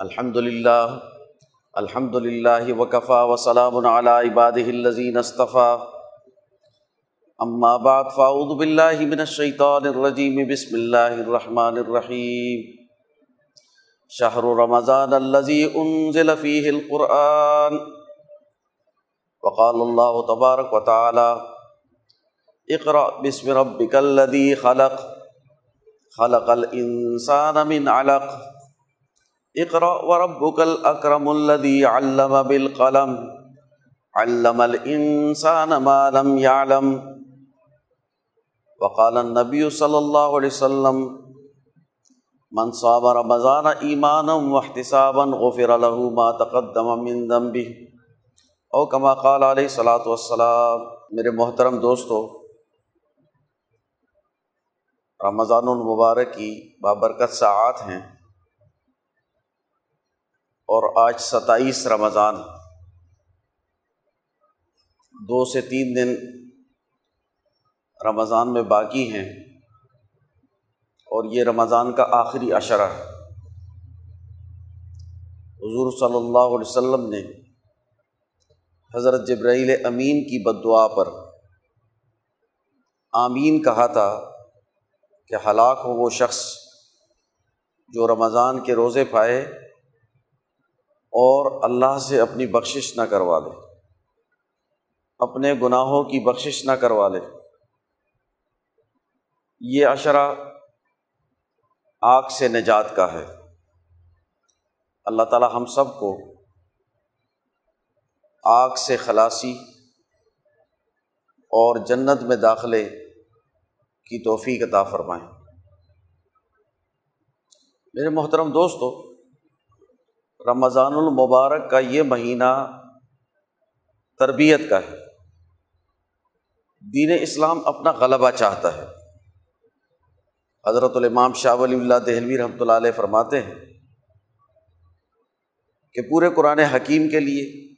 الحمد للہ الحمد للہ وکفا وسلام علی عبادہ الذین اصطفیٰ اما بعد، فاعوذ باللہ من الشیطان الرجیم، بسم اللہ الرحمن الرحیم. شہر رمضان الذي انزل فيه القرآن. وقال الله تبارك وتعالى اقرأ باسم ربك الذي خلق. خلق الانسان من علق. اقرأ وربك الاكرم الذي علم بالقلم. علم الانسان ما لم يعلم. وقال النبي صلى الله عليه وسلم، من صام رمضان ایمانا واحتسابا غفر له ما تقدم من ذنبه. او کما قال علیہ الصلوۃ والسلام، میرے محترم دوستو، رمضان المبارک کی بابرکت ساعات ہیں۔ اور آج ستائیس رمضان دو سے تین دن رمضان میں باقی ہیں اور یہ رمضان کا آخری اشرہ ہے۔ حضور صلی اللہ علیہ وسلم نے حضرت جبرائیل امین کی بد دعا پر آمین کہا تھا کہ ہلاک ہو وہ شخص جو رمضان کے روزے پائے اور اللہ سے اپنی بخشش نہ کروا لے۔ اپنے گناہوں کی بخشش نہ کروا لے۔ یہ اشرہ آگ سے نجات کا ہے۔ اللہ تعالیٰ ہم سب کو آگ سے خلاصی اور جنت میں داخلے کی توفیق عطا فرمائیں میرے محترم دوستو رمضان المبارک کا یہ مہینہ تربیت کا ہے۔ دین اسلام اپنا غلبہ چاہتا ہے۔ حضرت الامام شاہ ولی اللہ دہلوی رحمۃ اللہ علیہ فرماتے ہیں کہ پورے قرآن حکیم کے لیے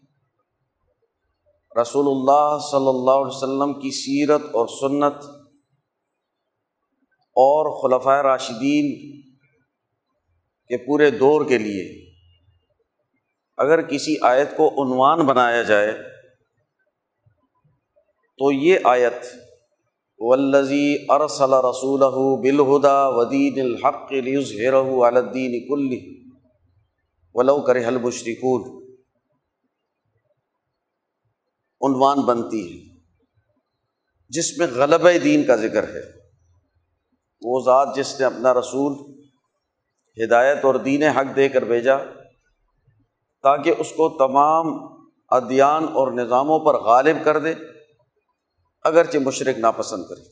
رسول اللہ صلی اللہ علیہ وسلم کی سیرت اور سنت اور خلفۂ راشدین کے پورے دور کے لیے اگر کسی آیت کو عنوان بنایا جائے، تو یہ آیت ولزی ارسل رسول بالہدا ودین الحق الدین کل ولو کر حل مشرقول عنوان بنتی ہے، جس میں غلب دین کا ذکر ہے۔ وہ ذات جس نے اپنا رسول، ہدایت اور دین حق دے کر بھیجا تاکہ اس کو تمام ادیان اور نظاموں پر غالب کر دے، اگرچہ مشرق ناپسند کرے۔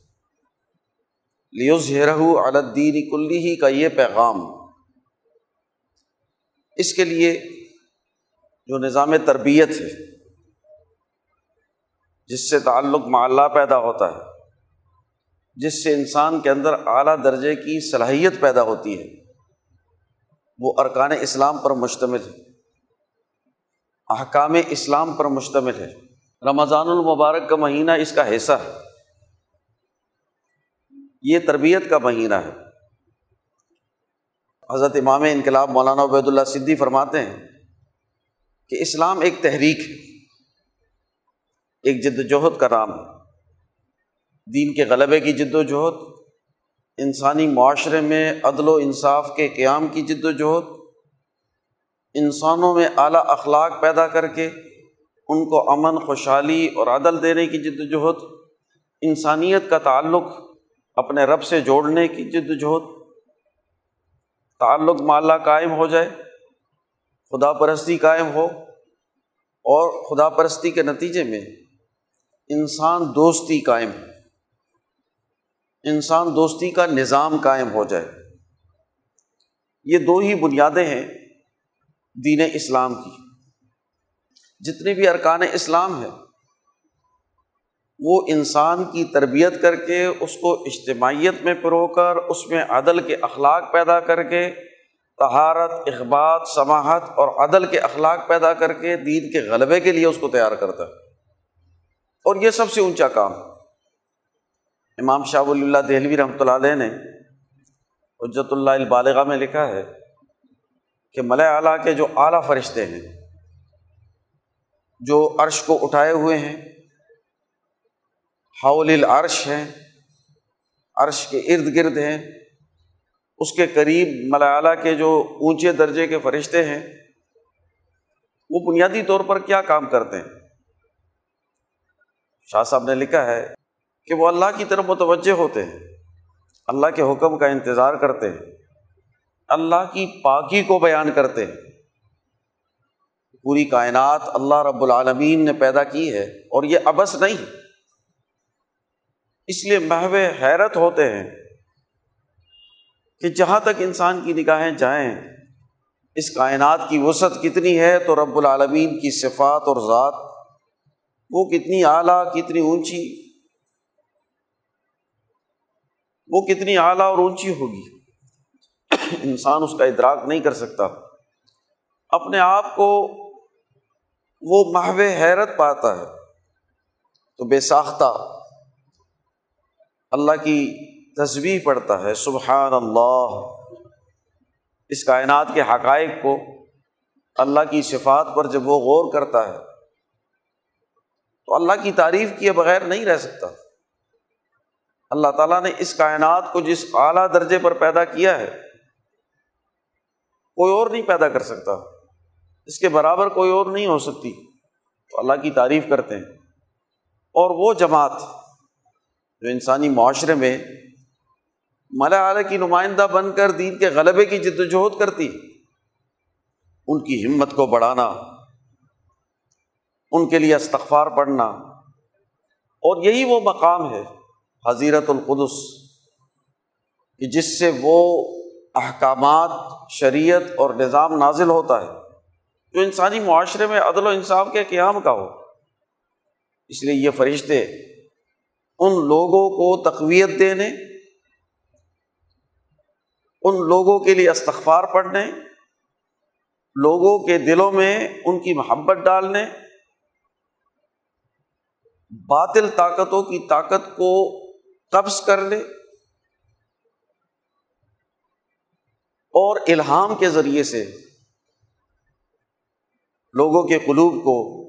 لیوز ہیرہ الدین کلی ہی کا یہ پیغام۔ اس کے لیے جو نظام تربیت ہے، جس سے تعلق معلّہ پیدا ہوتا ہے، جس سے انسان کے اندر اعلیٰ درجے کی صلاحیت پیدا ہوتی ہے، وہ ارکان اسلام پر مشتمل ہے۔ احکام اسلام پر مشتمل ہے۔ رمضان المبارک کا مہینہ اس کا حصہ ہے۔ یہ تربیت کا مہینہ ہے۔ حضرت امام انقلاب مولانا عبید اللہ صدی فرماتے ہیں کہ اسلام ایک تحریک ہے۔ ایک جد وجہد کا نام ہے۔ دین کے غلبے کی جد و جہد انسانی معاشرے میں عدل و انصاف کے قیام کی جد و جہد انسانوں میں اعلیٰ اخلاق پیدا کر کے ان کو امن، خوشحالی اور عدل دینے کی جد وجہد انسانیت کا تعلق اپنے رب سے جوڑنے کی جد وجہد تعلق مالا قائم ہو جائے، خدا پرستی قائم ہو اور خدا پرستی کے نتیجے میں انسان دوستی قائم انسان دوستی کا نظام قائم ہو جائے۔ یہ دو ہی بنیادیں ہیں۔ دین اسلام کی۔ جتنے بھی ارکان اسلام ہے وہ انسان کی تربیت کر کے، اس کو اجتماعیت میں پرو کر، اس میں عدل کے اخلاق پیدا کر کے تہارت اخبات، سماحت اور عدل کے اخلاق پیدا کر کے دین کے غلبے کے لیے اس کو تیار کرتا ہے۔ اور یہ سب سے اونچا کام۔ امام شاہ ولی اللہ دہلوی رحمۃ اللہ علیہ نے حجت اللہ البالغہ میں لکھا ہے کہ ملئے اعلیٰ کے جو اعلیٰ فرشتے ہیں، جو عرش کو اٹھائے ہوئے ہیں، حول العرش ہیں، عرش کے ارد گرد ہیں، اس کے قریب ملیالہ کے جو اونچے درجے کے فرشتے ہیں، وہ بنیادی طور پر کیا کام کرتے ہیں؟ شاہ صاحب نے لکھا ہے کہ وہ اللہ کی طرف متوجہ ہوتے ہیں، اللہ کے حکم کا انتظار کرتے ہیں۔ اللہ کی پاکی کو بیان کرتے ہیں۔ پوری کائنات اللہ رب العالمین نے پیدا کی ہے اور یہ ابس نہیں۔ اس لیے محو حیرت ہوتے ہیں کہ جہاں تک انسان کی نگاہیں جائیں، اس کائنات کی وسعت کتنی ہے تو رب العالمین کی صفات اور ذات وہ کتنی اعلیٰ، کتنی اونچی، وہ کتنی اعلیٰ اور اونچی ہوگی۔ انسان اس کا ادراک نہیں کر سکتا۔ اپنے آپ کو وہ محو حیرت پاتا ہے۔ تو بے ساختہ اللہ کی تصویر پڑھتا ہے سبحان اللہ اس کائنات کے حقائق کو اللہ کی صفات پر جب وہ غور کرتا ہے، تو اللہ کی تعریف کیے بغیر نہیں رہ سکتا۔ اللہ تعالیٰ نے اس کائنات کو جس اعلیٰ درجے پر پیدا کیا ہے کوئی اور نہیں پیدا کر سکتا۔ اس کے برابر کوئی اور نہیں ہو سکتی۔ تو اللہ کی تعریف کرتے ہیں۔ اور وہ جماعت جو انسانی معاشرے میں ملا اعلیٰ کی نمائندہ بن کر دین کے غلبے کی جد وجہد کرتی، ان کی ہمت کو بڑھانا، ان کے لیے استغفار پڑھنا، اور یہی وہ مقام ہے حضیرت القدس کہ جس سے وہ احکامات شریعت اور نظام نازل ہوتا ہے۔ جو انسانی معاشرے میں عدل و انصاف کے قیام کا ہو۔ اس لیے یہ فرشتے ان لوگوں کو تقویت دینے، ان لوگوں کے لیے استغفار پڑھنے، لوگوں کے دلوں میں ان کی محبت ڈالنے، باطل طاقتوں کی طاقت کو قبض کر اور الہام کے ذریعے سے لوگوں کے قلوب کو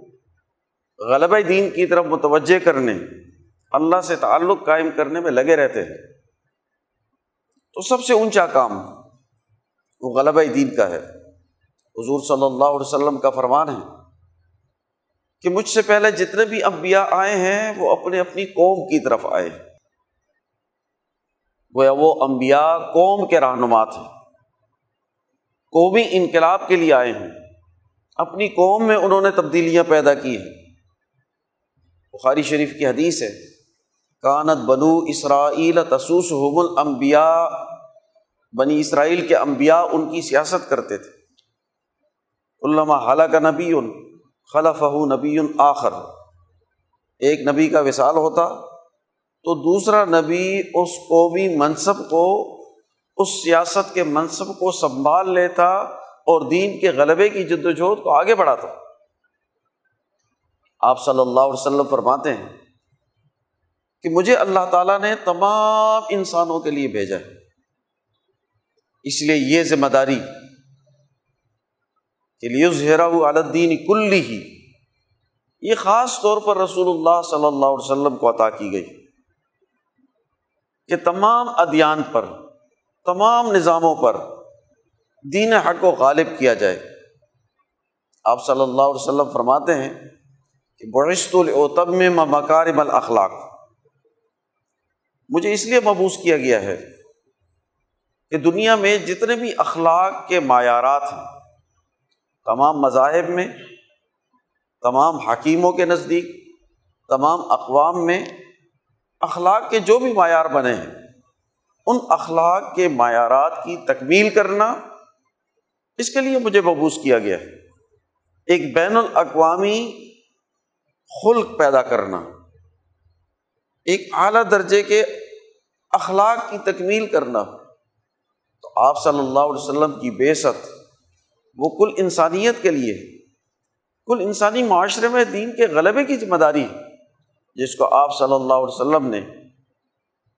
غلبہ دین کی طرف متوجہ کرنے، اللہ سے تعلق قائم کرنے میں لگے رہتے ہیں۔ تو سب سے اونچا کام وہ غلبہ دین کا ہے۔ حضور صلی اللہ علیہ وسلم کا فرمان ہے کہ مجھ سے پہلے جتنے بھی انبیاء آئے ہیں، وہ اپنے اپنی قوم کی طرف آئے۔ گویا وہ انبیاء قوم کے رہنما تھے قومی انقلاب کے لیے آئے ہیں اپنی قوم میں انہوں نے تبدیلیاں پیدا کی ہیں۔ بخاری شریف کی حدیث ہے، کانت بنو اسرائیل تسوس حم المبیا بنی اسرائیل کے انبیاء ان کی سیاست کرتے تھے۔ علامہ حالہ کا نبی خلف نبی آخر۔ ایک نبی کا وصال ہوتا تو دوسرا نبی اس قومی منصب کو اس سیاست کے منصب کو سنبھال لیتا اور دین کے غلبے کی جد وجہد کو آگے بڑھاتا۔ آپ صلی اللہ علیہ وسلم فرماتے ہیں کہ مجھے اللہ تعالیٰ نے تمام انسانوں کے لیے بھیجا ہے۔ اس لیے یہ ذمہ داری کہ لیے زہرا عالدین کل ہی یہ خاص طور پر رسول اللہ صلی اللہ علیہ وسلم کو عطا کی گئی۔ کہ تمام ادیان پر تمام نظاموں پر دین حق کو غالب کیا جائے۔ آپ صلی اللہ علیہ وسلم فرماتے ہیں کہ برشت العتب میں مکارم الاخلاق مجھے اس لیے مبوس کیا گیا ہے کہ دنیا میں جتنے بھی اخلاق کے معیارات ہیں، تمام مذاہب میں، تمام حکیموں کے نزدیک، تمام اقوام میں اخلاق کے جو بھی معیار بنے ہیں ان اخلاق کے معیارات کی تکمیل کرنا اس کے لیے مجھے مبوس کیا گیا ہے۔ ایک بین الاقوامی خلق پیدا کرنا، ایک اعلیٰ درجے کے اخلاق کی تکمیل کرنا۔ تو آپ صلی اللہ علیہ وسلم کی بے ست وہ کل انسانیت کے لیے، کل انسانی معاشرے میں دین کے غلبے کی ذمہ داری جس کو آپ صلی اللہ علیہ وسلم نے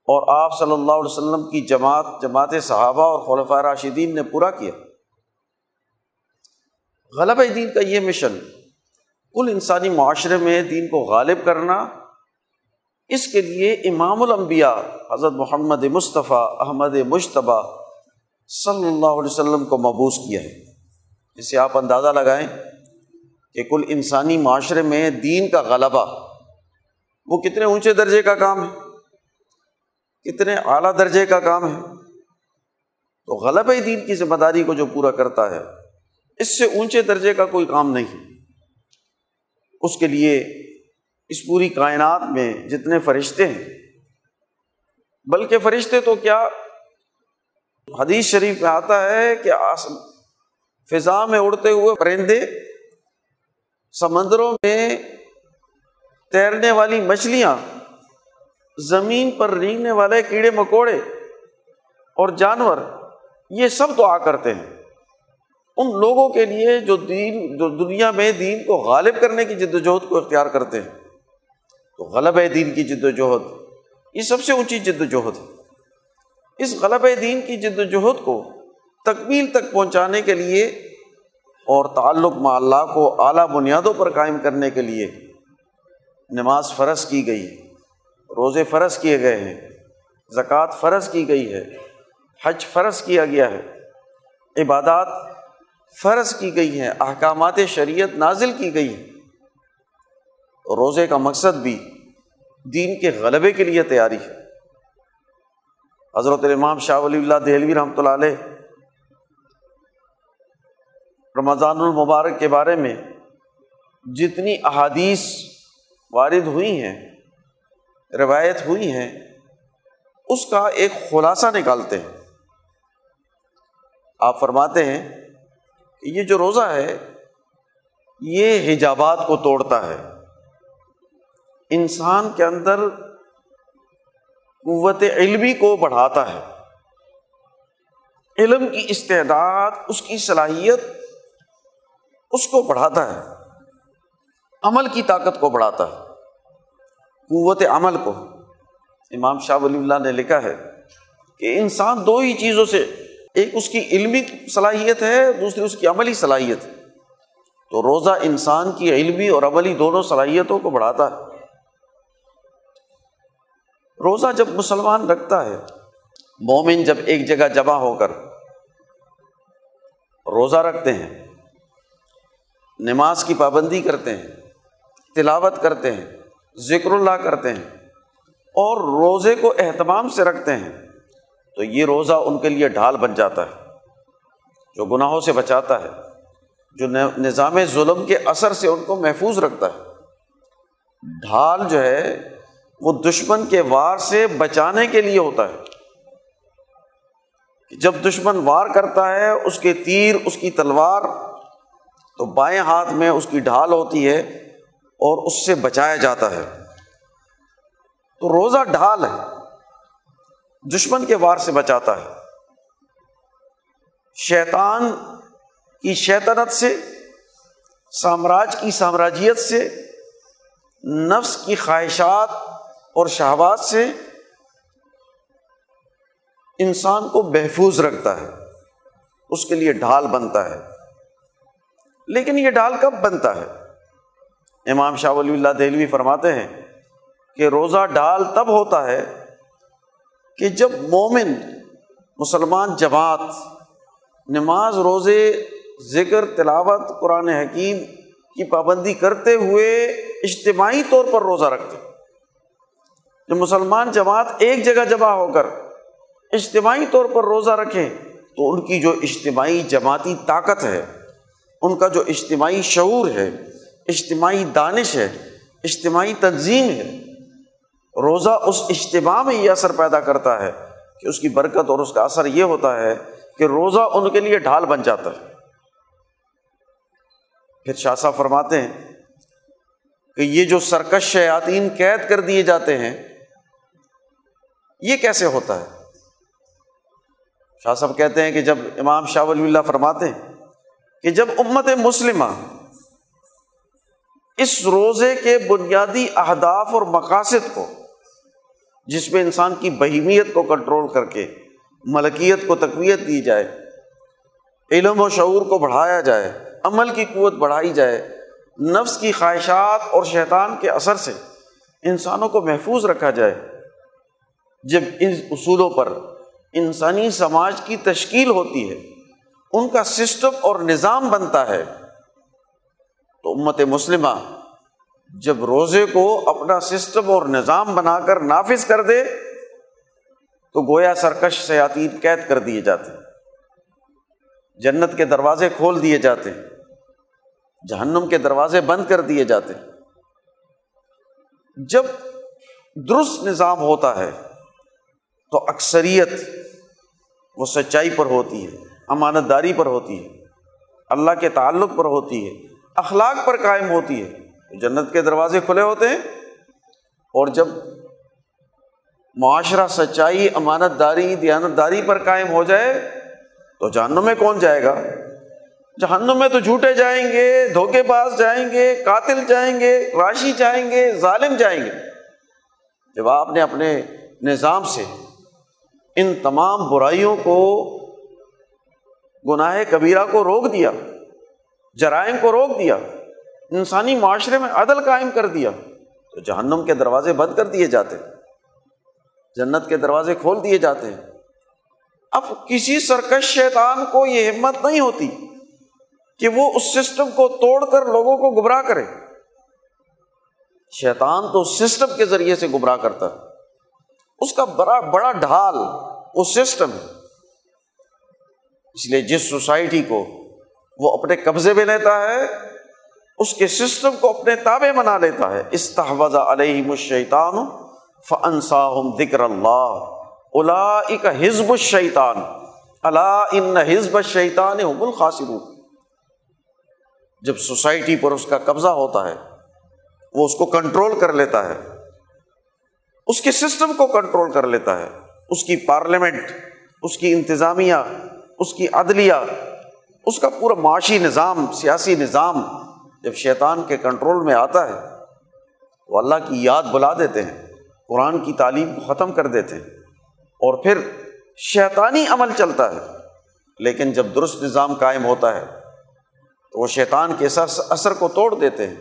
اور آپ صلی اللہ علیہ وسلم کی جماعت جماعت صحابہ اور خلفۂ راشدین نے پورا کیا۔ غلب دین کا یہ مشن، کل انسانی معاشرے میں دین کو غالب کرنا، اس کے لیے امام الانبیاء حضرت محمد مصطفیٰ، احمد مشتبہ صلی اللہ علیہ وسلم کو مبوس کیا ہے۔ جسے آپ اندازہ لگائیں کہ کل انسانی معاشرے میں دین کا غلبہ، وہ کتنے اونچے درجے کا کام ہے؟ کتنے اعلیٰ درجے کا کام ہے۔ تو غلبہ دین کی ذمہ داری کو جو پورا کرتا ہے، اس سے اونچے درجے کا کوئی کام نہیں۔ اس کے لیے اس پوری کائنات میں جتنے فرشتے ہیں، بلکہ فرشتے تو کیا حدیث شریف میں آتا ہے کہ فضا میں اڑتے ہوئے پرندے سمندروں میں تیرنے والی مچھلیاں زمین پر رینگنے والے کیڑے مکوڑے اور جانور، یہ سب تو آ کرتے ہیں۔ ان لوگوں کے لیے جو دین، جو دنیا میں دین کو غالب کرنے کی جد وجہد کو اختیار کرتے ہیں، تو غلب دین کی جد وجہد یہ سب سے اونچی جد وجہد ہے۔ اس غلب دین کی جد وجہد کو تکمیل تک پہنچانے کے لیے اور تعلق مع اللہ کو اعلیٰ بنیادوں پر قائم کرنے کے لیے نماز فرض کی گئی۔ ہے روزے فرض کیے گئے ہیں، زکوٰۃ فرض کی گئی ہے، حج فرض کیا گیا ہے، عبادات فرض کی گئی ہیں، احکامات شریعت نازل کی گئی ہیں۔ روزے کا مقصد بھی دین کے غلبے کے لیے تیاری ہے۔ حضرت الامام شاہ ولی اللہ دہلوی رحمۃ اللہ علیہ رمضان المبارک کے بارے میں جتنی احادیث وارد ہوئی ہیں روایت ہوئی ہیں، اس کا ایک خلاصہ نکالتے ہیں۔ آپ فرماتے ہیں کہ یہ جو روزہ ہے، یہ حجابات کو توڑتا ہے۔ انسان کے اندر قوت علمی کو بڑھاتا ہے۔ علم کی استعداد، اس کی صلاحیت اس کو بڑھاتا ہے۔ عمل کی طاقت کو بڑھاتا ہے۔ قوت عمل کو۔ امام شاہ ولی اللہ نے لکھا ہے کہ انسان دو ہی چیزوں سے، ایک اس کی علمی صلاحیت ہے، دوسری اس کی عملی صلاحیت۔ تو روزہ انسان کی علمی اور عملی دونوں صلاحیتوں کو بڑھاتا ہے۔ روزہ جب مسلمان رکھتا ہے، مومن جب ایک جگہ جمع ہو کر روزہ رکھتے ہیں، نماز کی پابندی کرتے ہیں، تلاوت کرتے ہیں ذکر اللہ کرتے ہیں اور روزے کو اہتمام سے رکھتے ہیں، تو یہ روزہ ان کے لیے ڈھال بن جاتا ہے، جو گناہوں سے بچاتا ہے، جو نظام ظلم کے اثر سے ان کو محفوظ رکھتا ہے۔ ڈھال جو ہے، وہ دشمن کے وار سے بچانے کے لیے ہوتا ہے۔ جب دشمن وار کرتا ہے، اس کے تیر، اس کی تلوار، تو بائیں ہاتھ میں اس کی ڈھال ہوتی ہے اور اس سے بچایا جاتا ہے۔ تو روزہ ڈھال ہے، دشمن کے وار سے بچاتا ہے۔ شیطان کی شیطنت سے، سامراج کی سامراجیت سے، نفس کی خواہشات اور شہبات سے انسان کو محفوظ رکھتا ہے۔ اس کے لیے ڈھال بنتا ہے۔ لیکن یہ ڈھال کب بنتا ہے؟ امام شاہ ولی اللہ دہلوی فرماتے ہیں کہ روزہ ڈال تب ہوتا ہے کہ جب مومن مسلمان جماعت، نماز، روزے، ذکر، تلاوت، قرآن حکیم کی پابندی کرتے ہوئے اجتماعی طور پر روزہ رکھتے جو مسلمان جماعت ایک جگہ جمع ہو کر اجتماعی طور پر روزہ رکھیں تو ان کی جو اجتماعی جماعتی طاقت ہے، ان کا جو اجتماعی شعور ہے اجتماعی دانش ہے، اجتماعی تنظیم ہے۔ روزہ اس اجتماع میں یہ اثر پیدا کرتا ہے کہ اس کی برکت اور اس کا اثر یہ ہوتا ہے کہ روزہ ان کے لیے ڈھال بن جاتا ہے۔ پھر شاہ صاحب فرماتے ہیں کہ یہ جو سرکش شیاطین قید کر دیے جاتے ہیں، یہ کیسے ہوتا ہے؟ شاہ صاحب کہتے ہیں کہ جب امام شاہ ولی اللہ فرماتے ہیں کہ جب امت مسلمہ اس روزے کے بنیادی اہداف اور مقاصد کو، جس میں انسان کی بہیمیت کو کنٹرول کر کے، ملکیت کو تقویت دی جائے، علم و شعور کو بڑھایا جائے، عمل کی قوت بڑھائی جائے، نفس کی خواہشات اور شیطان کے اثر سے انسانوں کو محفوظ رکھا جائے۔ جب ان اصولوں پر انسانی سماج کی تشکیل ہوتی ہے، ان کا سسٹم اور نظام بنتا ہے تو امت مسلمہ جب روزے کو اپنا سسٹم اور نظام بنا کر نافذ کر دے، تو گویا سرکش سیاتین قید کر دیے جاتے جنت کے دروازے کھول دیے جاتے جہنم کے دروازے بند کر دیے جاتے جب درست نظام ہوتا ہے، تو اکثریت وہ سچائی پر ہوتی ہے امانت داری پر ہوتی ہے، اللہ کے تعلق پر ہوتی ہے۔ اخلاق پر قائم ہوتی ہے۔ جنت کے دروازے کھلے ہوتے ہیں اور جب معاشرہ سچائی، امانت داری، دیانت داری پر قائم ہو جائے تو جہنم میں کون جائے گا؟ جہنم میں تو جھوٹے جائیں گے، دھوکے باز جائیں گے، قاتل جائیں گے، راشی جائیں گے، ظالم جائیں گے۔ جب آپ نے اپنے نظام سے ان تمام برائیوں کو، گناہ کبیرہ کو روک دیا جرائم کو روک دیا، انسانی معاشرے میں عدل قائم کر دیا، تو جہنم کے دروازے بند کر دیے جاتے، جنت کے دروازے کھول دیے جاتے۔ ہیں اب کسی سرکش شیطان کو یہ ہمت نہیں ہوتی کہ وہ اس سسٹم کو توڑ کر لوگوں کو گمراہ کرے۔ شیطان تو سسٹم کے ذریعے سے گمراہ کرتا ہے۔ اس کا بڑا بڑا ڈھال، وہ سسٹم ہے۔ اس لیے جس سوسائٹی کو وہ اپنے قبضے میں لیتا ہے، اس کے سسٹم کو اپنے تابے بنا لیتا ہے۔ استحوذ علیہ الشیطان فانساہم ذکر اللہ۔ الا حزب الشیطان۔ اللہ ان حزب الشیطان حب الخاصر جب سوسائٹی پر اس کا قبضہ ہوتا ہے، وہ اس کو کنٹرول کر لیتا ہے۔ اس کے سسٹم کو کنٹرول کر لیتا ہے۔ اس کی پارلیمنٹ، اس کی انتظامیہ، اس کی عدلیہ اس کا پورا معاشی نظام، سیاسی نظام جب شیطان کے کنٹرول میں آتا ہے وہ اللہ کی یاد بلا دیتے ہیں، قرآن کی تعلیم کو ختم کر دیتے ہیں۔ اور پھر شیطانی عمل چلتا ہے، لیکن جب درست نظام قائم ہوتا ہے، تو وہ شیطان کے اثر کو توڑ دیتے ہیں۔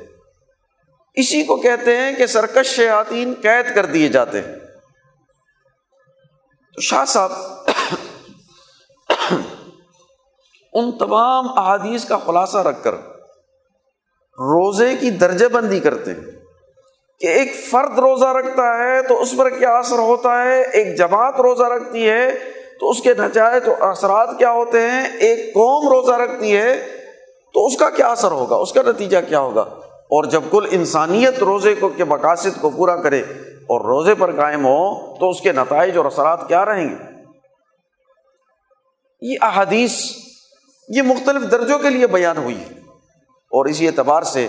اسی کو کہتے ہیں کہ سرکش شیاطین قید کر دیے جاتے ہیں۔ تو شاہ صاحب ان تمام احادیث کا خلاصہ رکھ کر روزے کی درجہ بندی کرتے ہیں کہ ایک فرد روزہ رکھتا ہے تو اس پر کیا اثر ہوتا ہے؟ ایک جماعت روزہ رکھتی ہے تو اس کے نتائج تو اثرات کیا ہوتے ہیں؟ ایک قوم روزہ رکھتی ہے تو اس کا کیا اثر ہوگا؟ اس کا نتیجہ کیا ہوگا؟ اور جب کل انسانیت روزے کو کے مقاصد کو پورا کرے اور روزے پر قائم ہو تو اس کے نتائج اور اثرات کیا رہیں گے؟ یہ احادیث یہ مختلف درجوں کے لیے بیان ہوئی ہے۔ اور اسی اعتبار سے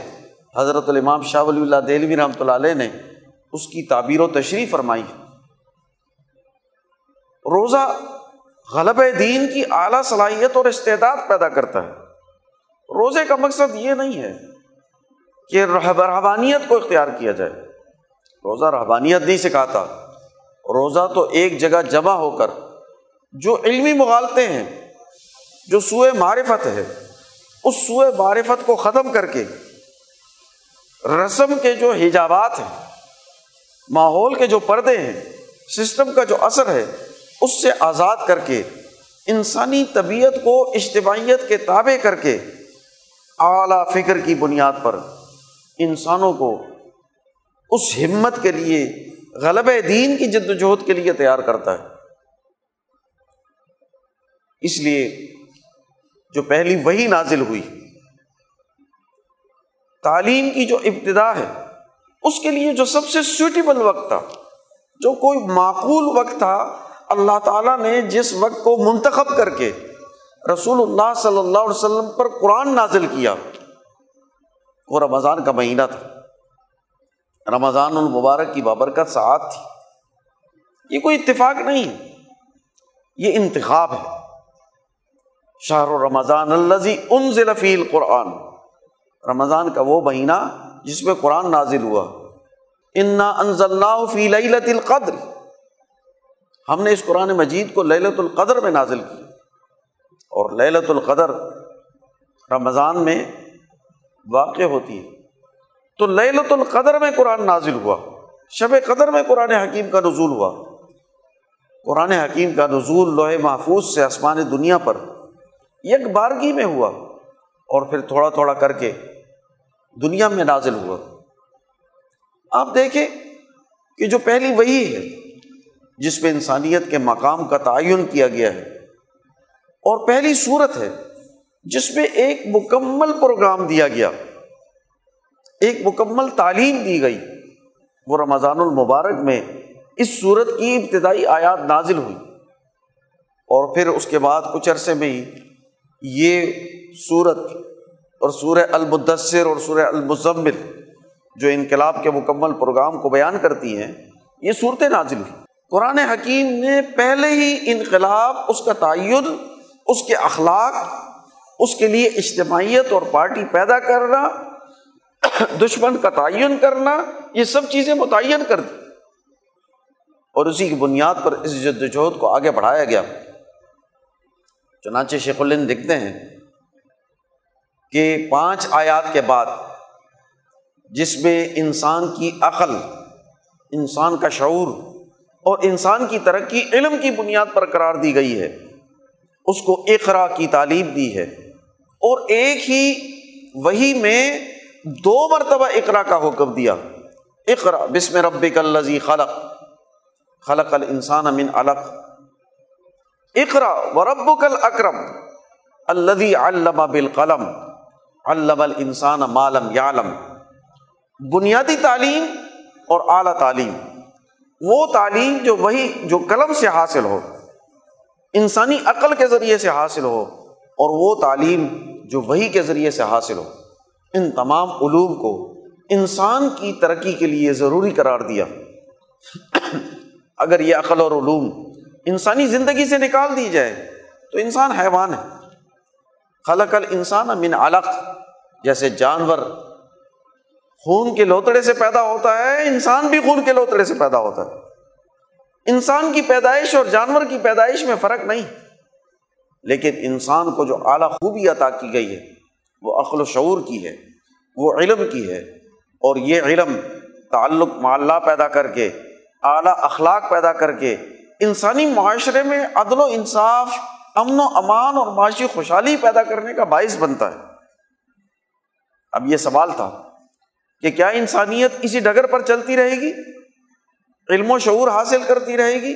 حضرت الامام شاہ ولی اللہ دہلوی رحمۃ اللہ علیہ نے اس کی تعبیر و تشریح فرمائی روزہ غلب دین کی اعلیٰ صلاحیت اور استعداد پیدا کرتا ہے۔ روزے کا مقصد یہ نہیں ہے کہ رحبانیت کو اختیار کیا جائے۔ روزہ رحبانیت نہیں سکھاتا۔ روزہ تو ایک جگہ جمع ہو کر جو علمی مغالتے ہیں جو سوئے معرفت ہے، اس سوئے معرفت کو ختم کر کے رسم کے جو حجابات ہیں، ماحول کے جو پردے ہیں، سسٹم کا جو اثر ہے، اس سے آزاد کر کے، انسانی طبیعت کو اجتماعیت کے تابع کر کے اعلیٰ فکر کی بنیاد پر انسانوں کو اس ہمت کے لیے، غلب دین کی جد وجہد کے لیے تیار کرتا ہے۔ اس لیے جو پہلی وہی نازل ہوئی۔ تعلیم کی جو ابتدا ہے، اس کے لیے جو سب سے سوٹیبل وقت تھا، جو کوئی معقول وقت تھا، اللہ تعالیٰ نے جس وقت کو منتخب کر کے رسول اللہ صلی اللہ علیہ وسلم پر قرآن نازل کیا، وہ رمضان کا مہینہ تھا۔ رمضان المبارک کی بابرکت سعاد تھی۔ یہ کوئی اتفاق نہیں، یہ انتخاب ہے۔ شاہ رمضان الزی ان ضلفی القرآن۔ رمضان کا وہ مہینہ جس میں قرآن نازل ہوا۔ انا انزل فی لت القدر۔ ہم نے اس قرآن مجید کو للت القدر میں نازل کی اور للت القدر رمضان میں واقع ہوتی ہے۔ تو للت القدر میں قرآن نازل ہوا۔ شب قدر میں قرآن حکیم کا نزول ہوا۔ قرآن حکیم کا نزول لوہے محفوظ سے آسمان دنیا پر یک بارگی میں ہوا اور پھر تھوڑا تھوڑا کر کے دنیا میں نازل ہوا۔ آپ دیکھیں کہ جو پہلی وہی ہے جس پہ انسانیت کے مقام کا تعین کیا گیا ہے، اور پہلی صورت ہے جس میں ایک مکمل پروگرام دیا گیا۔ ایک مکمل تعلیم دی گئی۔ وہ رمضان المبارک میں اس صورت کی ابتدائی آیات نازل ہوئی اور پھر اس کے بعد کچھ عرصے میں ہی یہ صورت اور سورہ المدثر اور سورہ المزمل جو انقلاب کے مکمل پروگرام کو بیان کرتی ہیں، یہ صورتیں نازل ہوئی قرآن حکیم نے پہلے ہی انقلاب، اس کا تعین، اس کے اخلاق، اس کے لیے اجتماعیت اور پارٹی پیدا کرنا، دشمن کا تعین کرنا، یہ سب چیزیں متعین کر دی۔ اور اسی کی بنیاد پر اس جد وجہد کو آگے بڑھایا گیا۔ چنانچہ شیخ الند دکھتے ہیں کہ پانچ آیات کے بعد جس میں انسان کی عقل، انسان کا شعور اور انسان کی ترقی علم کی بنیاد پر قرار دی گئی ہے، اس کو اقرا کی تعلیم دی ہے۔ اور ایک ہی وہی میں دو مرتبہ اقرا کا حکم دیا۔ اقرا، بسم رب الزی خلق۔ خلق الانسان من علق۔ اقرا و رب کل اکرم الدی علم بالقلم، علم الانسان مالم یالم بنیادی تعلیم اور اعلیٰ تعلیم، وہ تعلیم جو وہی جو قلم سے حاصل ہو، انسانی عقل کے ذریعے سے حاصل ہو، اور وہ تعلیم جو وہی کے ذریعے سے حاصل ہو۔ ان تمام علوم کو انسان کی ترقی کے لیے ضروری قرار دیا۔ اگر یہ عقل اور علوم انسانی زندگی سے نکال دی جائے تو انسان حیوان ہے۔ خلق انسان من علق۔ جیسے جانور خون کے لوتڑے سے پیدا ہوتا ہے، انسان بھی خون کے لوتڑے سے پیدا ہوتا ہے۔ انسان کی پیدائش اور جانور کی پیدائش میں فرق نہیں۔ لیکن انسان کو جو اعلیٰ خوبی عطا کی گئی ہے، وہ عقل و شعور کی ہے، وہ علم کی ہے۔ اور یہ علم تعلق معلّہ پیدا کر کے، اعلیٰ اخلاق پیدا کر کے انسانی معاشرے میں عدل و انصاف، امن و امان اور معاشی خوشحالی پیدا کرنے کا باعث بنتا ہے۔ اب یہ سوال تھا کہ کیا انسانیت اسی ڈگر پر چلتی رہے گی؟ علم و شعور حاصل کرتی رہے گی؟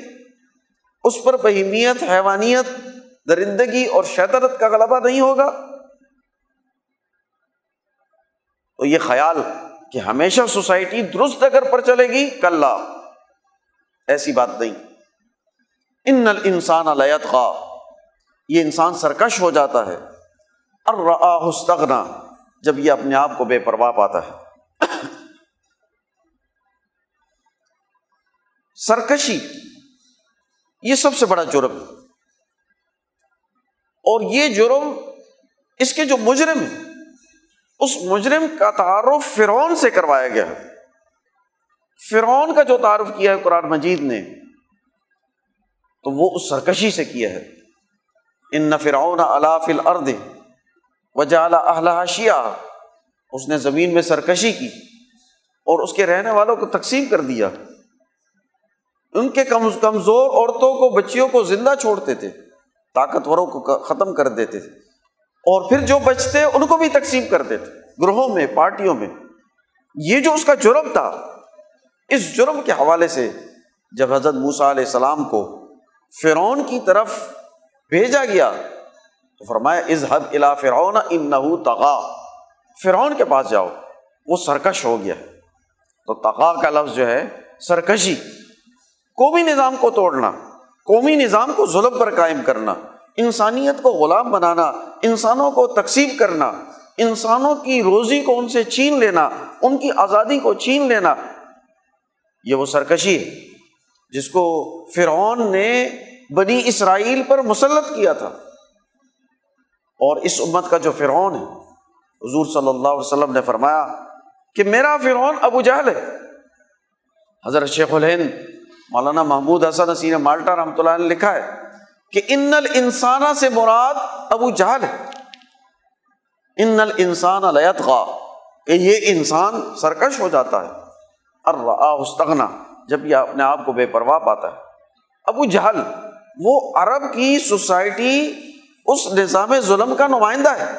اس پر بہیمیت، حیوانیت، درندگی اور شیطرت کا غلبہ نہیں ہوگا؟ تو یہ خیال کہ ہمیشہ سوسائٹی درست ڈگر پر چلے گی کل ایسی بات نہیں۔ ان انسان علیت خواہ یہ انسان سرکش ہو جاتا ہے۔ اور جب یہ اپنے آپ کو بے پرواہ پاتا ہے۔ سرکشی، یہ سب سے بڑا جرم ہے۔ اور یہ جرم اس کے جو مجرم اس مجرم کا تعارف فرعون سے کروایا گیا۔ ہے فرعون کا جو تعارف کیا ہے، قرآن مجید نے تو وہ اس سرکشی سے کیا ہے۔ ان نہ فرعون الاف الارض وجعل اہلها شیعہ۔ اس نے زمین میں سرکشی کی اور اس کے رہنے والوں کو تقسیم کر دیا۔ ان کے کمزور عورتوں کو، بچیوں کو زندہ چھوڑتے تھے، طاقتوروں کو ختم کر دیتے تھے۔ اور پھر جو بچتے ان کو بھی تقسیم کر دیتے۔ گروہوں میں، پارٹیوں میں۔ یہ جو اس کا جرم تھا، اس جرم کے حوالے سے جب حضرت موسا علیہ السلام کو فرعون کی طرف بھیجا گیا تو فرمایا از حد الا فرعون ان تغا۔ فرعون کے پاس جاؤ، وہ سرکش ہو گیا۔ تو تقا کا لفظ جو ہے، سرکشی۔ قومی نظام کو توڑنا، قومی نظام کو ظلم پر قائم کرنا، انسانیت کو غلام بنانا، انسانوں کو تقسیم کرنا، انسانوں کی روزی کو ان سے چھین لینا، ان کی آزادی کو چھین لینا، یہ وہ سرکشی ہے۔ جس کو فرعون نے بنی اسرائیل پر مسلط کیا تھا۔ اور اس امت کا جو فرعون ہے، حضور صلی اللہ علیہ وسلم نے فرمایا کہ میرا فرعون ابو جہل ہے۔ حضرت شیخ الہند مولانا محمود حسن حسین مالٹا رحمۃ اللہ نے لکھا ہے کہ ان انسانہ سے مراد ابو جہل ہے۔ ان نل انسان الیت کہ یہ انسان سرکش ہو جاتا ہے۔ ارستغنا جب یہ اپنے آپ کو بے پرواہ پاتا ہے۔ ابو جہل، وہ عرب کی سوسائٹی اس نظام ظلم کا نمائندہ ہے،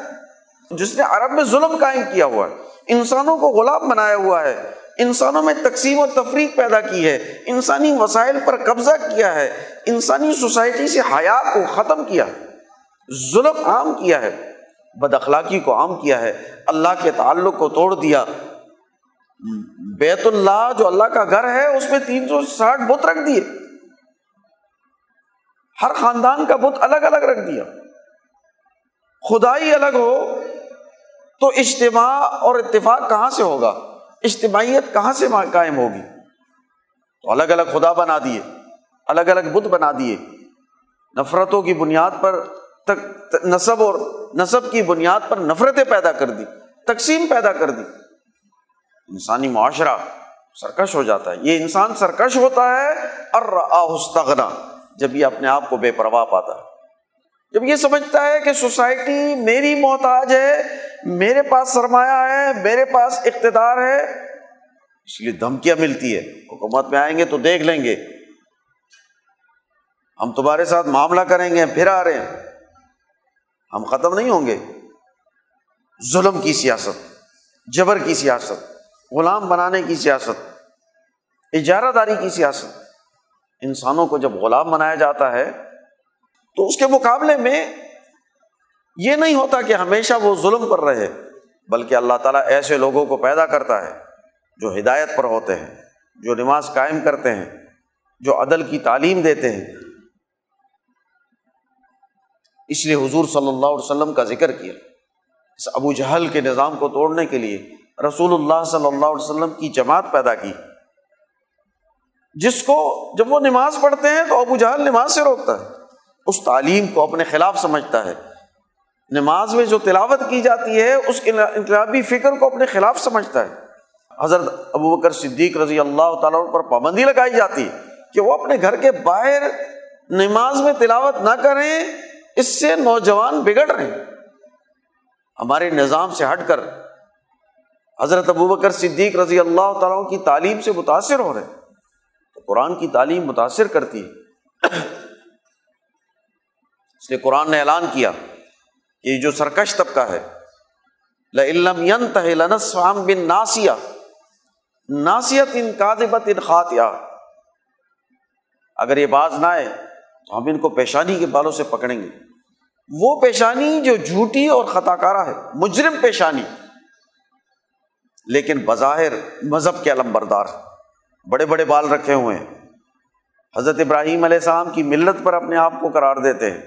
جس نے عرب میں ظلم قائم کیا ہوا ہے۔ انسانوں کو غلام بنایا ہوا ہے۔ انسانوں میں تقسیم و تفریق پیدا کی ہے۔ انسانی وسائل پر قبضہ کیا ہے۔ انسانی سوسائٹی سے حیا کو ختم کیا ظلم عام کیا ہے۔ بد اخلاقی کو عام کیا ہے۔ اللہ کے تعلق کو توڑ دیا۔ بیت اللہ جو اللہ کا گھر ہے، اس میں تین سو ساٹھ بت رکھ دیے۔ ہر خاندان کا بت الگ الگ رکھ دیا۔ خدائی الگ ہو تو اجتماع اور اتفاق کہاں سے ہوگا؟ اجتماعیت کہاں سے قائم ہوگی؟ تو الگ الگ خدا بنا دیے، الگ الگ بت بنا دیے۔ نفرتوں کی بنیاد پر نصب اور نصب کی بنیاد پر نفرتیں پیدا کر دی، تقسیم پیدا کر دی۔ انسانی معاشرہ سرکش ہو جاتا ہے۔ یہ انسان سرکش ہوتا ہے۔ اور جب یہ اپنے آپ کو بے پرواہ پاتا ہے۔ جب یہ سمجھتا ہے کہ سوسائٹی میری محتاج ہے، میرے پاس سرمایہ ہے، میرے پاس اقتدار ہے، اس لیے دھمکیاں ملتی ہے حکومت میں آئیں گے تو دیکھ لیں گے۔ ہم تمہارے ساتھ معاملہ کریں گے، پھر آ رہے ہیں۔ ہم ختم نہیں ہوں گے۔ ظلم کی سیاست، جبر کی سیاست۔ غلام بنانے کی سیاست، اجارہ داری کی سیاست۔ انسانوں کو جب غلام بنایا جاتا ہے، تو اس کے مقابلے میں یہ نہیں ہوتا کہ ہمیشہ وہ ظلم پر رہے، بلکہ اللہ تعالیٰ ایسے لوگوں کو پیدا کرتا ہے جو ہدایت پر ہوتے ہیں، جو نماز قائم کرتے ہیں، جو عدل کی تعلیم دیتے ہیں۔ اس لیے حضور صلی اللہ علیہ وسلم کا ذکر کیا، اس ابو جہل کے نظام کو توڑنے کے لیے رسول اللہ صلی اللہ علیہ وسلم کی جماعت پیدا کی۔ جس کو جب وہ نماز پڑھتے ہیں تو ابو جہل نماز سے روکتا ہے۔ اس تعلیم کو اپنے خلاف سمجھتا ہے۔ نماز میں جو تلاوت کی جاتی ہے، اس انقلابی فکر کو اپنے خلاف سمجھتا ہے۔ حضرت ابو بکر صدیق رضی اللہ تعالیٰ پر پابندی لگائی جاتی ہے کہ وہ اپنے گھر کے باہر نماز میں تلاوت نہ کریں، اس سے نوجوان بگڑ رہے ہیں۔ ہمارے نظام سے ہٹ کر حضرت ابو بکر صدیق رضی اللہ تعالیٰ کی تعلیم سے متاثر ہو رہے ہیں۔ تو قرآن کی تعلیم متاثر کرتی ہے۔ اس لیے قرآن نے اعلان کیا کہ جو سرکش طبقہ ہے لنسوام بن ناسیہ ناسیت ان کادبت ان خاتیہ اگر یہ باز نہ آئے تو ہم ان کو پیشانی کے بالوں سے پکڑیں گے۔ وہ پیشانی جو جھوٹی اور خطا کارا ہے، مجرم پیشانی۔ لیکن بظاہر مذہب کے علم بردار بڑے بڑے بال رکھے ہوئے ہیں۔ حضرت ابراہیم علیہ السلام کی ملت پر اپنے آپ کو قرار دیتے ہیں۔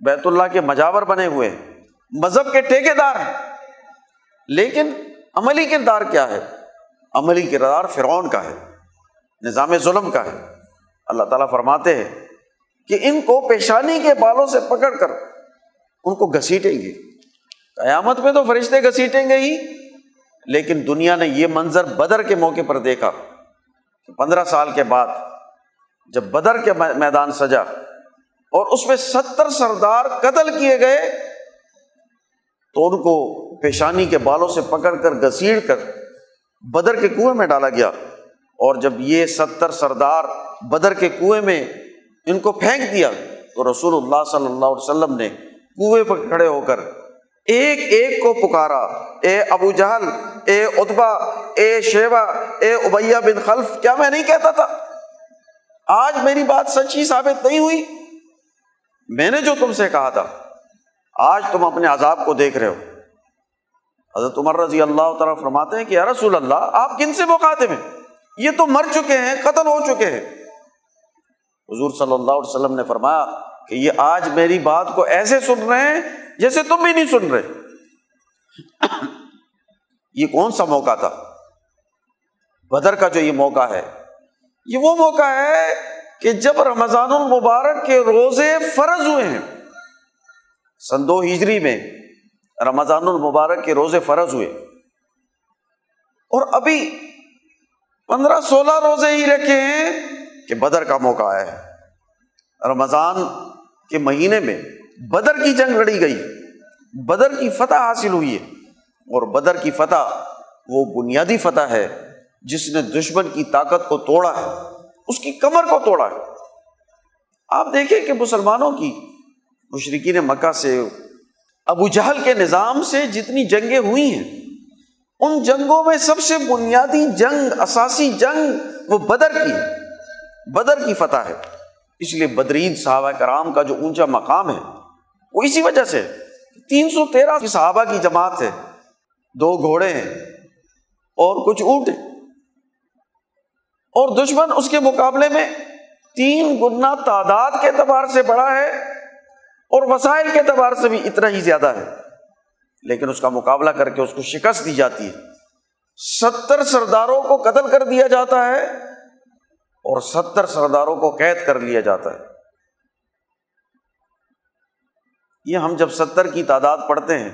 بیت اللہ کے مجاور بنے ہوئے ہیں۔ مذہب کے ٹھیکے دار لیکن عملی کردار کیا ہے؟ عملی کردار فرعون کا ہے۔ نظام ظلم کا ہے۔ اللہ تعالیٰ فرماتے ہیں کہ ان کو پیشانی کے بالوں سے پکڑ کر ان کو گھسیٹیں گے۔ قیامت میں تو فرشتے گھسیٹیں گے ہی۔ لیکن دنیا نے یہ منظر بدر کے موقع پر دیکھا پندرہ سال کے بعد جب بدر کے میدان سجا اور اس میں ستر سردار قتل کیے گئے، تو ان کو پیشانی کے بالوں سے پکڑ کر، گسیڑ کر بدر کے کنویں میں ڈالا گیا اور جب یہ ستر سردار بدر کے کنویں میں ان کو پھینک دیا، تو رسول اللہ صلی اللہ علیہ وسلم نے کنویں پر کھڑے ہو کر ایک ایک کو پکارا۔ اے ابو جہل، اے اتبا اے شیوا اے ابیا بن خلف، کیا میں نہیں کہتا تھا؟ آج میری بات سچی ثابت نہیں ہوئی۔ میں نے جو تم سے کہا تھا۔ آج تم اپنے عذاب کو دیکھ رہے ہو۔ حضرت عمر رضی اللہ تعالیٰ فرماتے ہیں کہ یا رسول اللہ، آپ کن سے مخاطب ہیں؟ یہ تو مر چکے ہیں، قتل ہو چکے ہیں۔ حضور صلی اللہ علیہ وسلم نے فرمایا کہ یہ آج میری بات کو ایسے سن رہے ہیں جیسے تم بھی نہیں سن رہے۔ یہ کون سا موقع تھا؟ بدر کا جو یہ موقع ہے، یہ وہ موقع ہے کہ جب رمضان المبارک کے روزے فرض ہوئے ہیں، سن دو ہجری میں رمضان المبارک کے روزے فرض ہوئے۔ اور ابھی پندرہ سولہ روزے ہی رکھے ہیں کہ بدر کا موقع ہے۔ رمضان کے مہینے میں بدر کی جنگ لڑی گئی، بدر کی فتح حاصل ہوئی ہے، اور بدر کی فتح وہ بنیادی فتح ہے جس نے دشمن کی طاقت کو توڑا ہے، اس کی کمر کو توڑا ہے۔ آپ دیکھیں کہ مسلمانوں کی مشرقین مکہ سے ابو جہل کے نظام سے جتنی جنگیں ہوئی ہیں، ان جنگوں میں سب سے بنیادی جنگ، اساسی جنگ وہ بدر کی بدر کی فتح ہے۔ اس لیے بدرین صحابہ کرام کا جو اونچا مقام ہے، وہ اسی وجہ سے تین سو تیرہ کی صحابہ کی جماعت ہے۔ دو گھوڑے ہیں اور کچھ اونٹ اور دشمن اس کے مقابلے میں تین گنا تعداد کے اعتبار سے بڑا ہے اور وسائل کے اعتبار سے بھی اتنا ہی زیادہ ہے۔ لیکن اس کا مقابلہ کر کے اس کو شکست دی جاتی ہے۔ ستر سرداروں کو قتل کر دیا جاتا ہے۔ اور ستر سرداروں کو قید کر لیا جاتا ہے۔ یہ ہم جب ستر کی تعداد پڑھتے ہیں،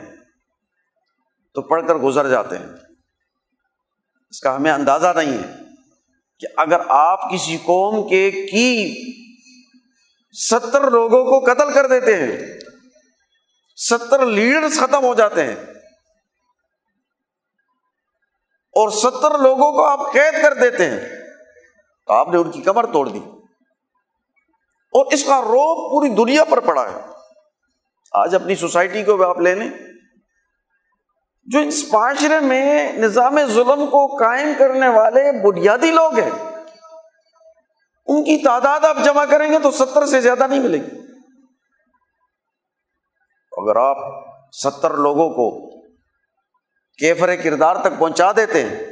تو پڑھ کر گزر جاتے ہیں۔ اس کا ہمیں اندازہ نہیں ہے کہ اگر آپ کسی قوم کے کی ستر لوگوں کو قتل کر دیتے ہیں، ستر لیڈرس ختم ہو جاتے ہیں، اور ستر لوگوں کو آپ قید کر دیتے ہیں۔ تو آپ نے ان کی کمر توڑ دی۔ اور اس کا روپ پوری دنیا پر پڑا ہے۔ آج اپنی سوسائٹی کو بھی آپ لے لیں۔ جو اس معاشرے میں نظام ظلم کو قائم کرنے والے بنیادی لوگ ہیں، ان کی تعداد آپ جمع کریں گے تو ستر سے زیادہ نہیں ملے گی۔ اگر آپ ستر لوگوں کو کیفر کردار تک پہنچا دیتے ہیں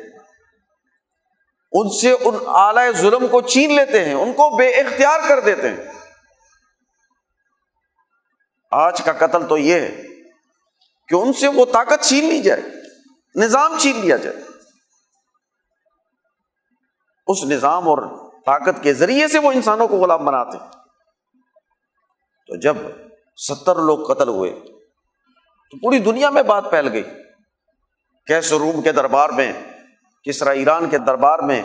ان سے ان اعلی ظلم کو چین لیتے ہیں، ان کو بے اختیار کر دیتے ہیں۔ آج کا قتل تو یہ ہے کہ ان سے وہ طاقت چھین لی جائے، نظام چھین لیا جائے۔ اس نظام اور طاقت کے ذریعے سے وہ انسانوں کو غلام بناتے تو جب ستر لوگ قتل ہوئے، تو پوری دنیا میں بات پھیل گئی۔ کیس روم کے دربار میں کسرا ایران کے دربار میں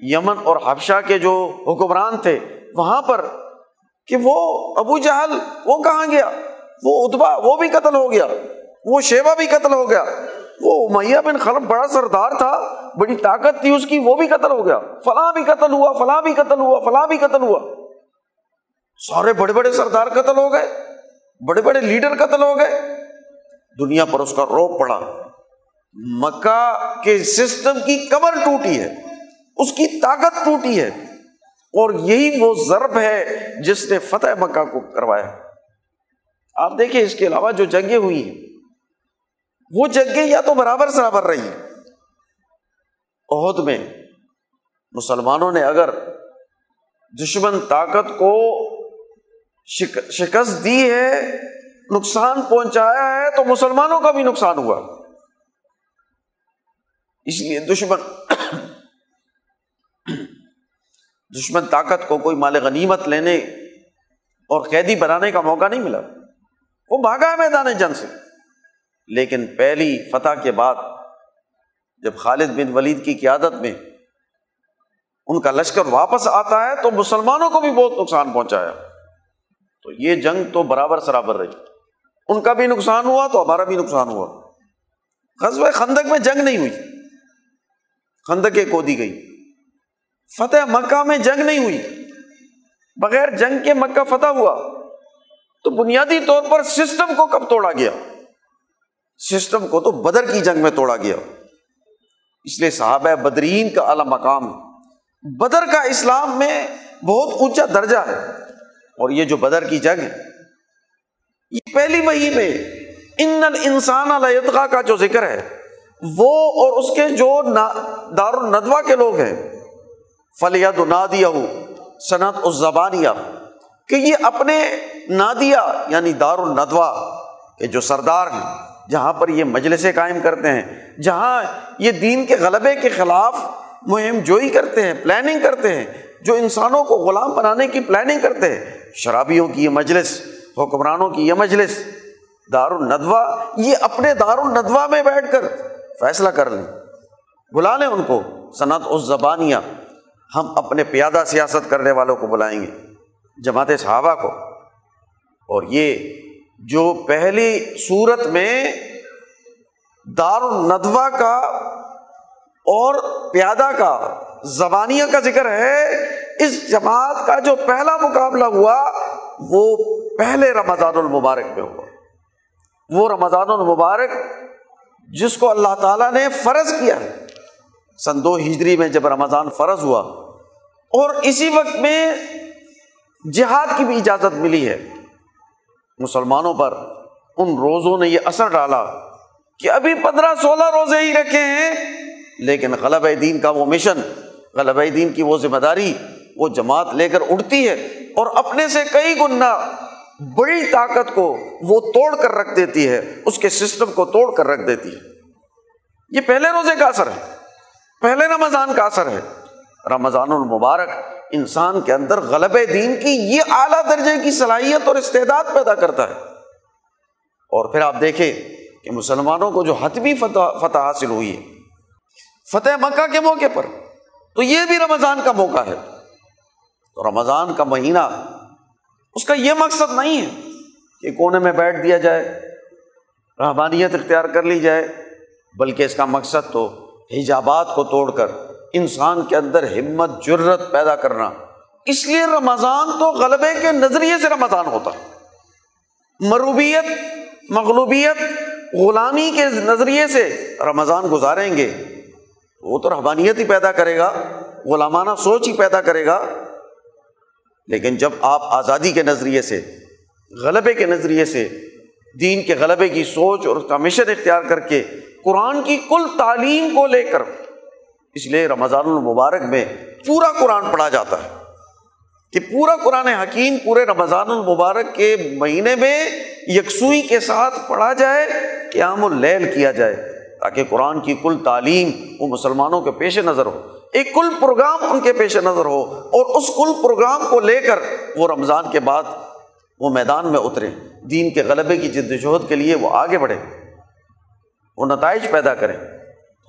یمن اور حفشہ کے جو حکمران تھے، وہاں پر کہ وہ ابو جہل، وہ کہاں گیا؟ وہ اتبا وہ بھی قتل ہو گیا، وہ شیوا بھی قتل ہو گیا، وہ میاں بن خلف بڑا سردار تھا، بڑی طاقت تھی اس کی، وہ بھی قتل ہو گیا، فلاں بھی قتل ہوا، فلاں بھی قتل ہوا، فلاں بھی قتل ہوا۔ سارے بڑے بڑے سردار قتل ہو گئے، بڑے بڑے لیڈر قتل ہو گئے۔ دنیا پر اس کا روپ پڑا۔ مکہ کے سسٹم کی کمر ٹوٹی ہے، اس کی طاقت ٹوٹی ہے، اور یہی وہ ضرب ہے جس نے فتح مکہ کو کروایا۔ آپ دیکھیں اس کے علاوہ جو جنگیں ہوئی ہیں، وہ جنگیں یا تو برابر برابر رہی ہیں۔ عہد میں مسلمانوں نے اگر دشمن طاقت کو شکست دی ہے، نقصان پہنچایا ہے، تو مسلمانوں کا بھی نقصان ہوا۔ اس لیے دشمن دشمن طاقت کو کوئی مال غنیمت لینے اور قیدی بنانے کا موقع نہیں ملا۔ وہ بھاگا ہے میدان جنگ سے۔ لیکن پہلی فتح کے بعد جب خالد بن ولید کی قیادت میں ان کا لشکر واپس آتا ہے تو مسلمانوں کو بھی بہت نقصان پہنچایا۔ تو یہ جنگ تو برابر سرابر رہی۔ ان کا بھی نقصان ہوا تو ہمارا بھی نقصان ہوا۔ قصبۂ خندق میں جنگ نہیں ہوئی۔ خندقیں کو دی گئی۔ فتح مکہ میں جنگ نہیں ہوئی۔ بغیر جنگ کے مکہ فتح ہوا۔ تو بنیادی طور پر سسٹم کو کب توڑا گیا؟ سسٹم کو تو بدر کی جنگ میں توڑا گیا۔ اس لیے صحابہ بدرین کا اعلی مقام بدر کا اسلام میں بہت اونچا درجہ ہے۔ اور یہ جو بدر کی جنگ ہے، یہ پہلی وہی میں ان انسان الدغا کا جو ذکر ہے وہ اور اس کے جو دار الدوا کے لوگ ہیں فلیاد نادیہ صنعت الزبانیہ کہ یہ اپنے نادیا یعنی دار الدوا کے جو سردار ہیں، جہاں پر یہ مجلسیں قائم کرتے ہیں، جہاں یہ دین کے غلبے کے خلاف مہم جوئی کرتے ہیں پلاننگ کرتے ہیں، جو انسانوں کو غلام بنانے کی پلاننگ کرتے ہیں، شرابیوں کی یہ مجلس، حکمرانوں کی یہ مجلس دار الدوا یہ اپنے دار الدوا میں بیٹھ کر فیصلہ کر لیں۔ بلا لیں ان کو۔ صنعت اس زبانیہ ہم اپنے پیادہ سیاست کرنے والوں کو بلائیں گے، جماعت صحابہ کو۔ اور یہ جو پہلی صورت میں دار الندوا کا اور پیادہ کا زبانیہ کا ذکر ہے، اس جماعت کا جو پہلا مقابلہ ہوا، وہ پہلے رمضان المبارک میں ہوا۔ وہ رمضان المبارک جس کو اللہ تعالیٰ نے فرض کیا ہے۔ سن دو ہجری میں جب رمضان فرض ہوا اور اسی وقت میں جہاد کی بھی اجازت ملی ہے، مسلمانوں پر ان روزوں نے یہ اثر ڈالا کہ ابھی پندرہ سولہ روزے ہی رکھے ہیں، لیکن غلب دین کا وہ مشن، غلب دین کی وہ ذمہ داری، وہ جماعت لے کر اٹھتی ہے اور اپنے سے کئی گنا بڑی طاقت کو وہ توڑ کر رکھ دیتی ہے، اس کے سسٹم کو توڑ کر رکھ دیتی ہے۔ یہ پہلے روزے کا اثر ہے۔ پہلے رمضان کا اثر ہے۔ رمضان المبارک انسان کے اندر غلب دین کی یہ اعلیٰ درجے کی صلاحیت اور استعداد پیدا کرتا ہے۔ اور پھر آپ دیکھیں کہ مسلمانوں کو جو حتمی فتح فتح حاصل ہوئی ہے، فتح مکہ کے موقع پر، تو یہ بھی رمضان کا موقع ہے۔ تو رمضان کا مہینہ اس کا یہ مقصد نہیں ہے کہ کونے میں بیٹھ دیا جائے رحمانیت اختیار کر لی جائے، بلکہ اس کا مقصد تو حجابات کو توڑ کر انسان کے اندر ہمت جرت پیدا کرنا۔ اس لیے رمضان تو غلبے کے نظریے سے رمضان ہوتا۔ مروبیت، مغلوبیت، غلامی کے نظریے سے رمضان گزاریں گے، وہ تو رحبانیت ہی پیدا کرے گا، غلامانہ سوچ ہی پیدا کرے گا۔ لیکن جب آپ آزادی کے نظریے سے، غلبے کے نظریے سے، دین کے غلبے کی سوچ اور کمیشن اختیار کر کے قرآن کی کل تعلیم کو لے کر، اس لیے رمضان المبارک میں پورا قرآن پڑھا جاتا ہے کہ پورا قرآن حکیم پورے رمضان المبارک کے مہینے میں یکسوئی کے ساتھ پڑھا جائے، قیام اللیل کیا جائے، تاکہ قرآن کی کل تعلیم وہ مسلمانوں کے پیش نظر ہو۔ ایک کل پروگرام ان کے پیش نظر ہو اور اس کل پروگرام کو لے کر وہ رمضان کے بعد وہ میدان میں اترے۔ دین کے غلبے کی جد وجہد کے لیے وہ آگے بڑھے۔ وہ نتائج پیدا کریں۔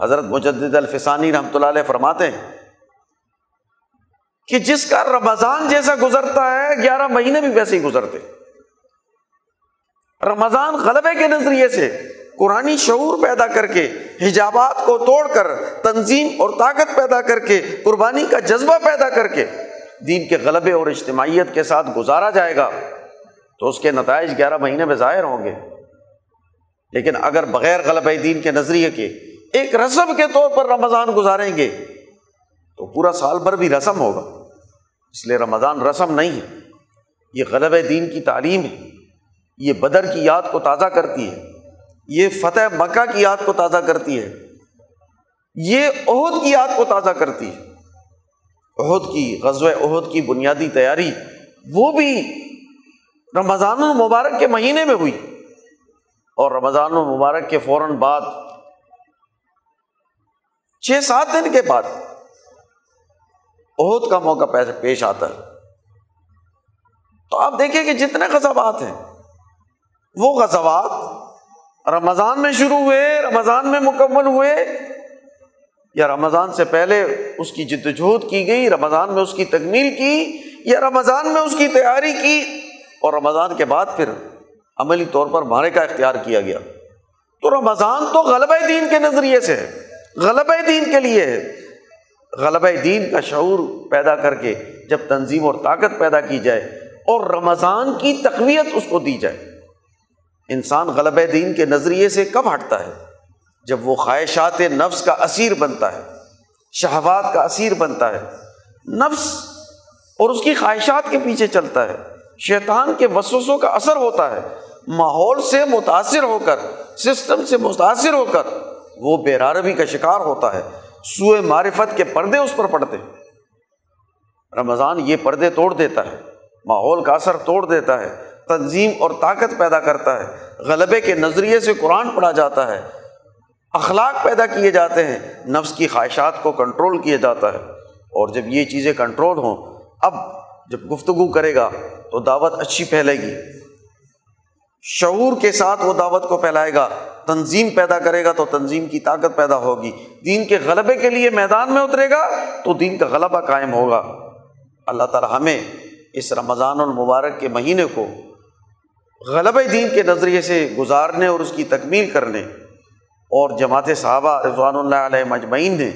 حضرت مجد الفسانی رحمۃ اللہ علیہ فرماتے ہیں کہ جس کا رمضان جیسا گزرتا ہے، گیارہ مہینے بھی ویسے ہی گزرتے۔ رمضان غلبے کے نظریے سے قرآن شعور پیدا کر کے، حجابات کو توڑ کر، تنظیم اور طاقت پیدا کر کے، قربانی کا جذبہ پیدا کر کے دین کے غلبے اور اجتماعیت کے ساتھ گزارا جائے گا، تو اس کے نتائج گیارہ مہینے میں ظاہر ہوں گے۔ لیکن اگر بغیر غلب دین کے نظریے کے ایک رسم کے طور پر رمضان گزاریں گے، تو پورا سال بھر بھی رسم ہوگا۔ اس لیے رمضان رسم نہیں ہے۔ یہ غلب دین کی تعلیم ہے۔ یہ بدر کی یاد کو تازہ کرتی ہے۔ یہ فتح مکہ کی یاد کو تازہ کرتی ہے۔ یہ عہد کی یاد کو تازہ کرتی ہے۔ عہد کی غزو عہد کی بنیادی تیاری وہ بھی رمضان المبارک کے مہینے میں ہوئی۔ اور رمضان المبارک کے فوراً بعد، چھ سات دن کے بعد عہد کا موقع پیش آتا ہے۔ تو آپ دیکھیں کہ جتنے غزوات ہیں، وہ غزوات رمضان میں شروع ہوئے، رمضان میں مکمل ہوئے، یا رمضان سے پہلے اس کی جدوجہد کی گئی، رمضان میں اس کی تکمیل کی، یا رمضان میں اس کی تیاری کی، اور رمضان کے بعد پھر عملی طور پر مارے کا اختیار کیا گیا۔ تو رمضان تو غلبہ دین کے نظریے سے ہے، غلبہ دین کے لیے ہے۔ غلبہ دین کا شعور پیدا کر کے جب تنظیم اور طاقت پیدا کی جائے، اور رمضان کی تقویت اس کو دی جائے۔ انسان غلب دین کے نظریے سے کب ہٹتا ہے؟ جب وہ خواہشات نفس کا اسیر بنتا ہے، شہوات کا اسیر بنتا ہے، نفس اور اس کی خواہشات کے پیچھے چلتا ہے، شیطان کے وسوسوں کا اثر ہوتا ہے، ماحول سے متاثر ہو کر، سسٹم سے متاثر ہو کر وہ بے روی کا شکار ہوتا ہے سوئے معرفت کے پردے اس پر پڑتے رمضان یہ پردے توڑ دیتا ہے، ماحول کا اثر توڑ دیتا ہے تنظیم اور طاقت پیدا کرتا ہے۔ غلبے کے نظریے سے قرآن پڑھا جاتا ہے۔ اخلاق پیدا کیے جاتے ہیں۔ نفس کی خواہشات کو کنٹرول کیا جاتا ہے۔ اور جب یہ چیزیں کنٹرول ہوں، اب جب گفتگو کرے گا تو دعوت اچھی پھیلے گی۔ شعور کے ساتھ وہ دعوت کو پھیلائے گا۔ تنظیم پیدا کرے گا تو تنظیم کی طاقت پیدا ہوگی۔ دین کے غلبے کے لیے میدان میں اترے گا تو دین کا غلبہ قائم ہوگا۔ اللہ تعالیٰ ہمیں اس رمضان المبارک کے مہینے کو غلبہ دین کے نظریے سے گزارنے اور اس کی تکمیل کرنے اور جماعت صحابہ رضوان اللہ علیہ مجمعین نے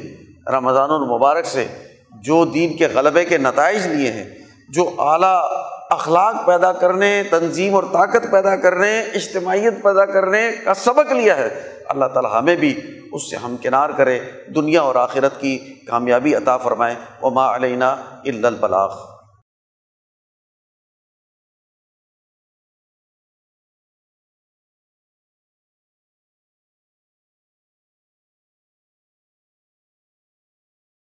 رمضان المبارک سے جو دین کے غلبے کے نتائج لیے ہیں، جو اعلیٰ اخلاق پیدا کرنے، تنظیم اور طاقت پیدا کرنے، اجتماعیت پیدا کرنے کا سبق لیا ہے، اللہ تعالیٰ ہمیں بھی اس سے ہمکنار کرے، دنیا اور آخرت کی کامیابی عطا فرمائے، وما علینہ البلاغ۔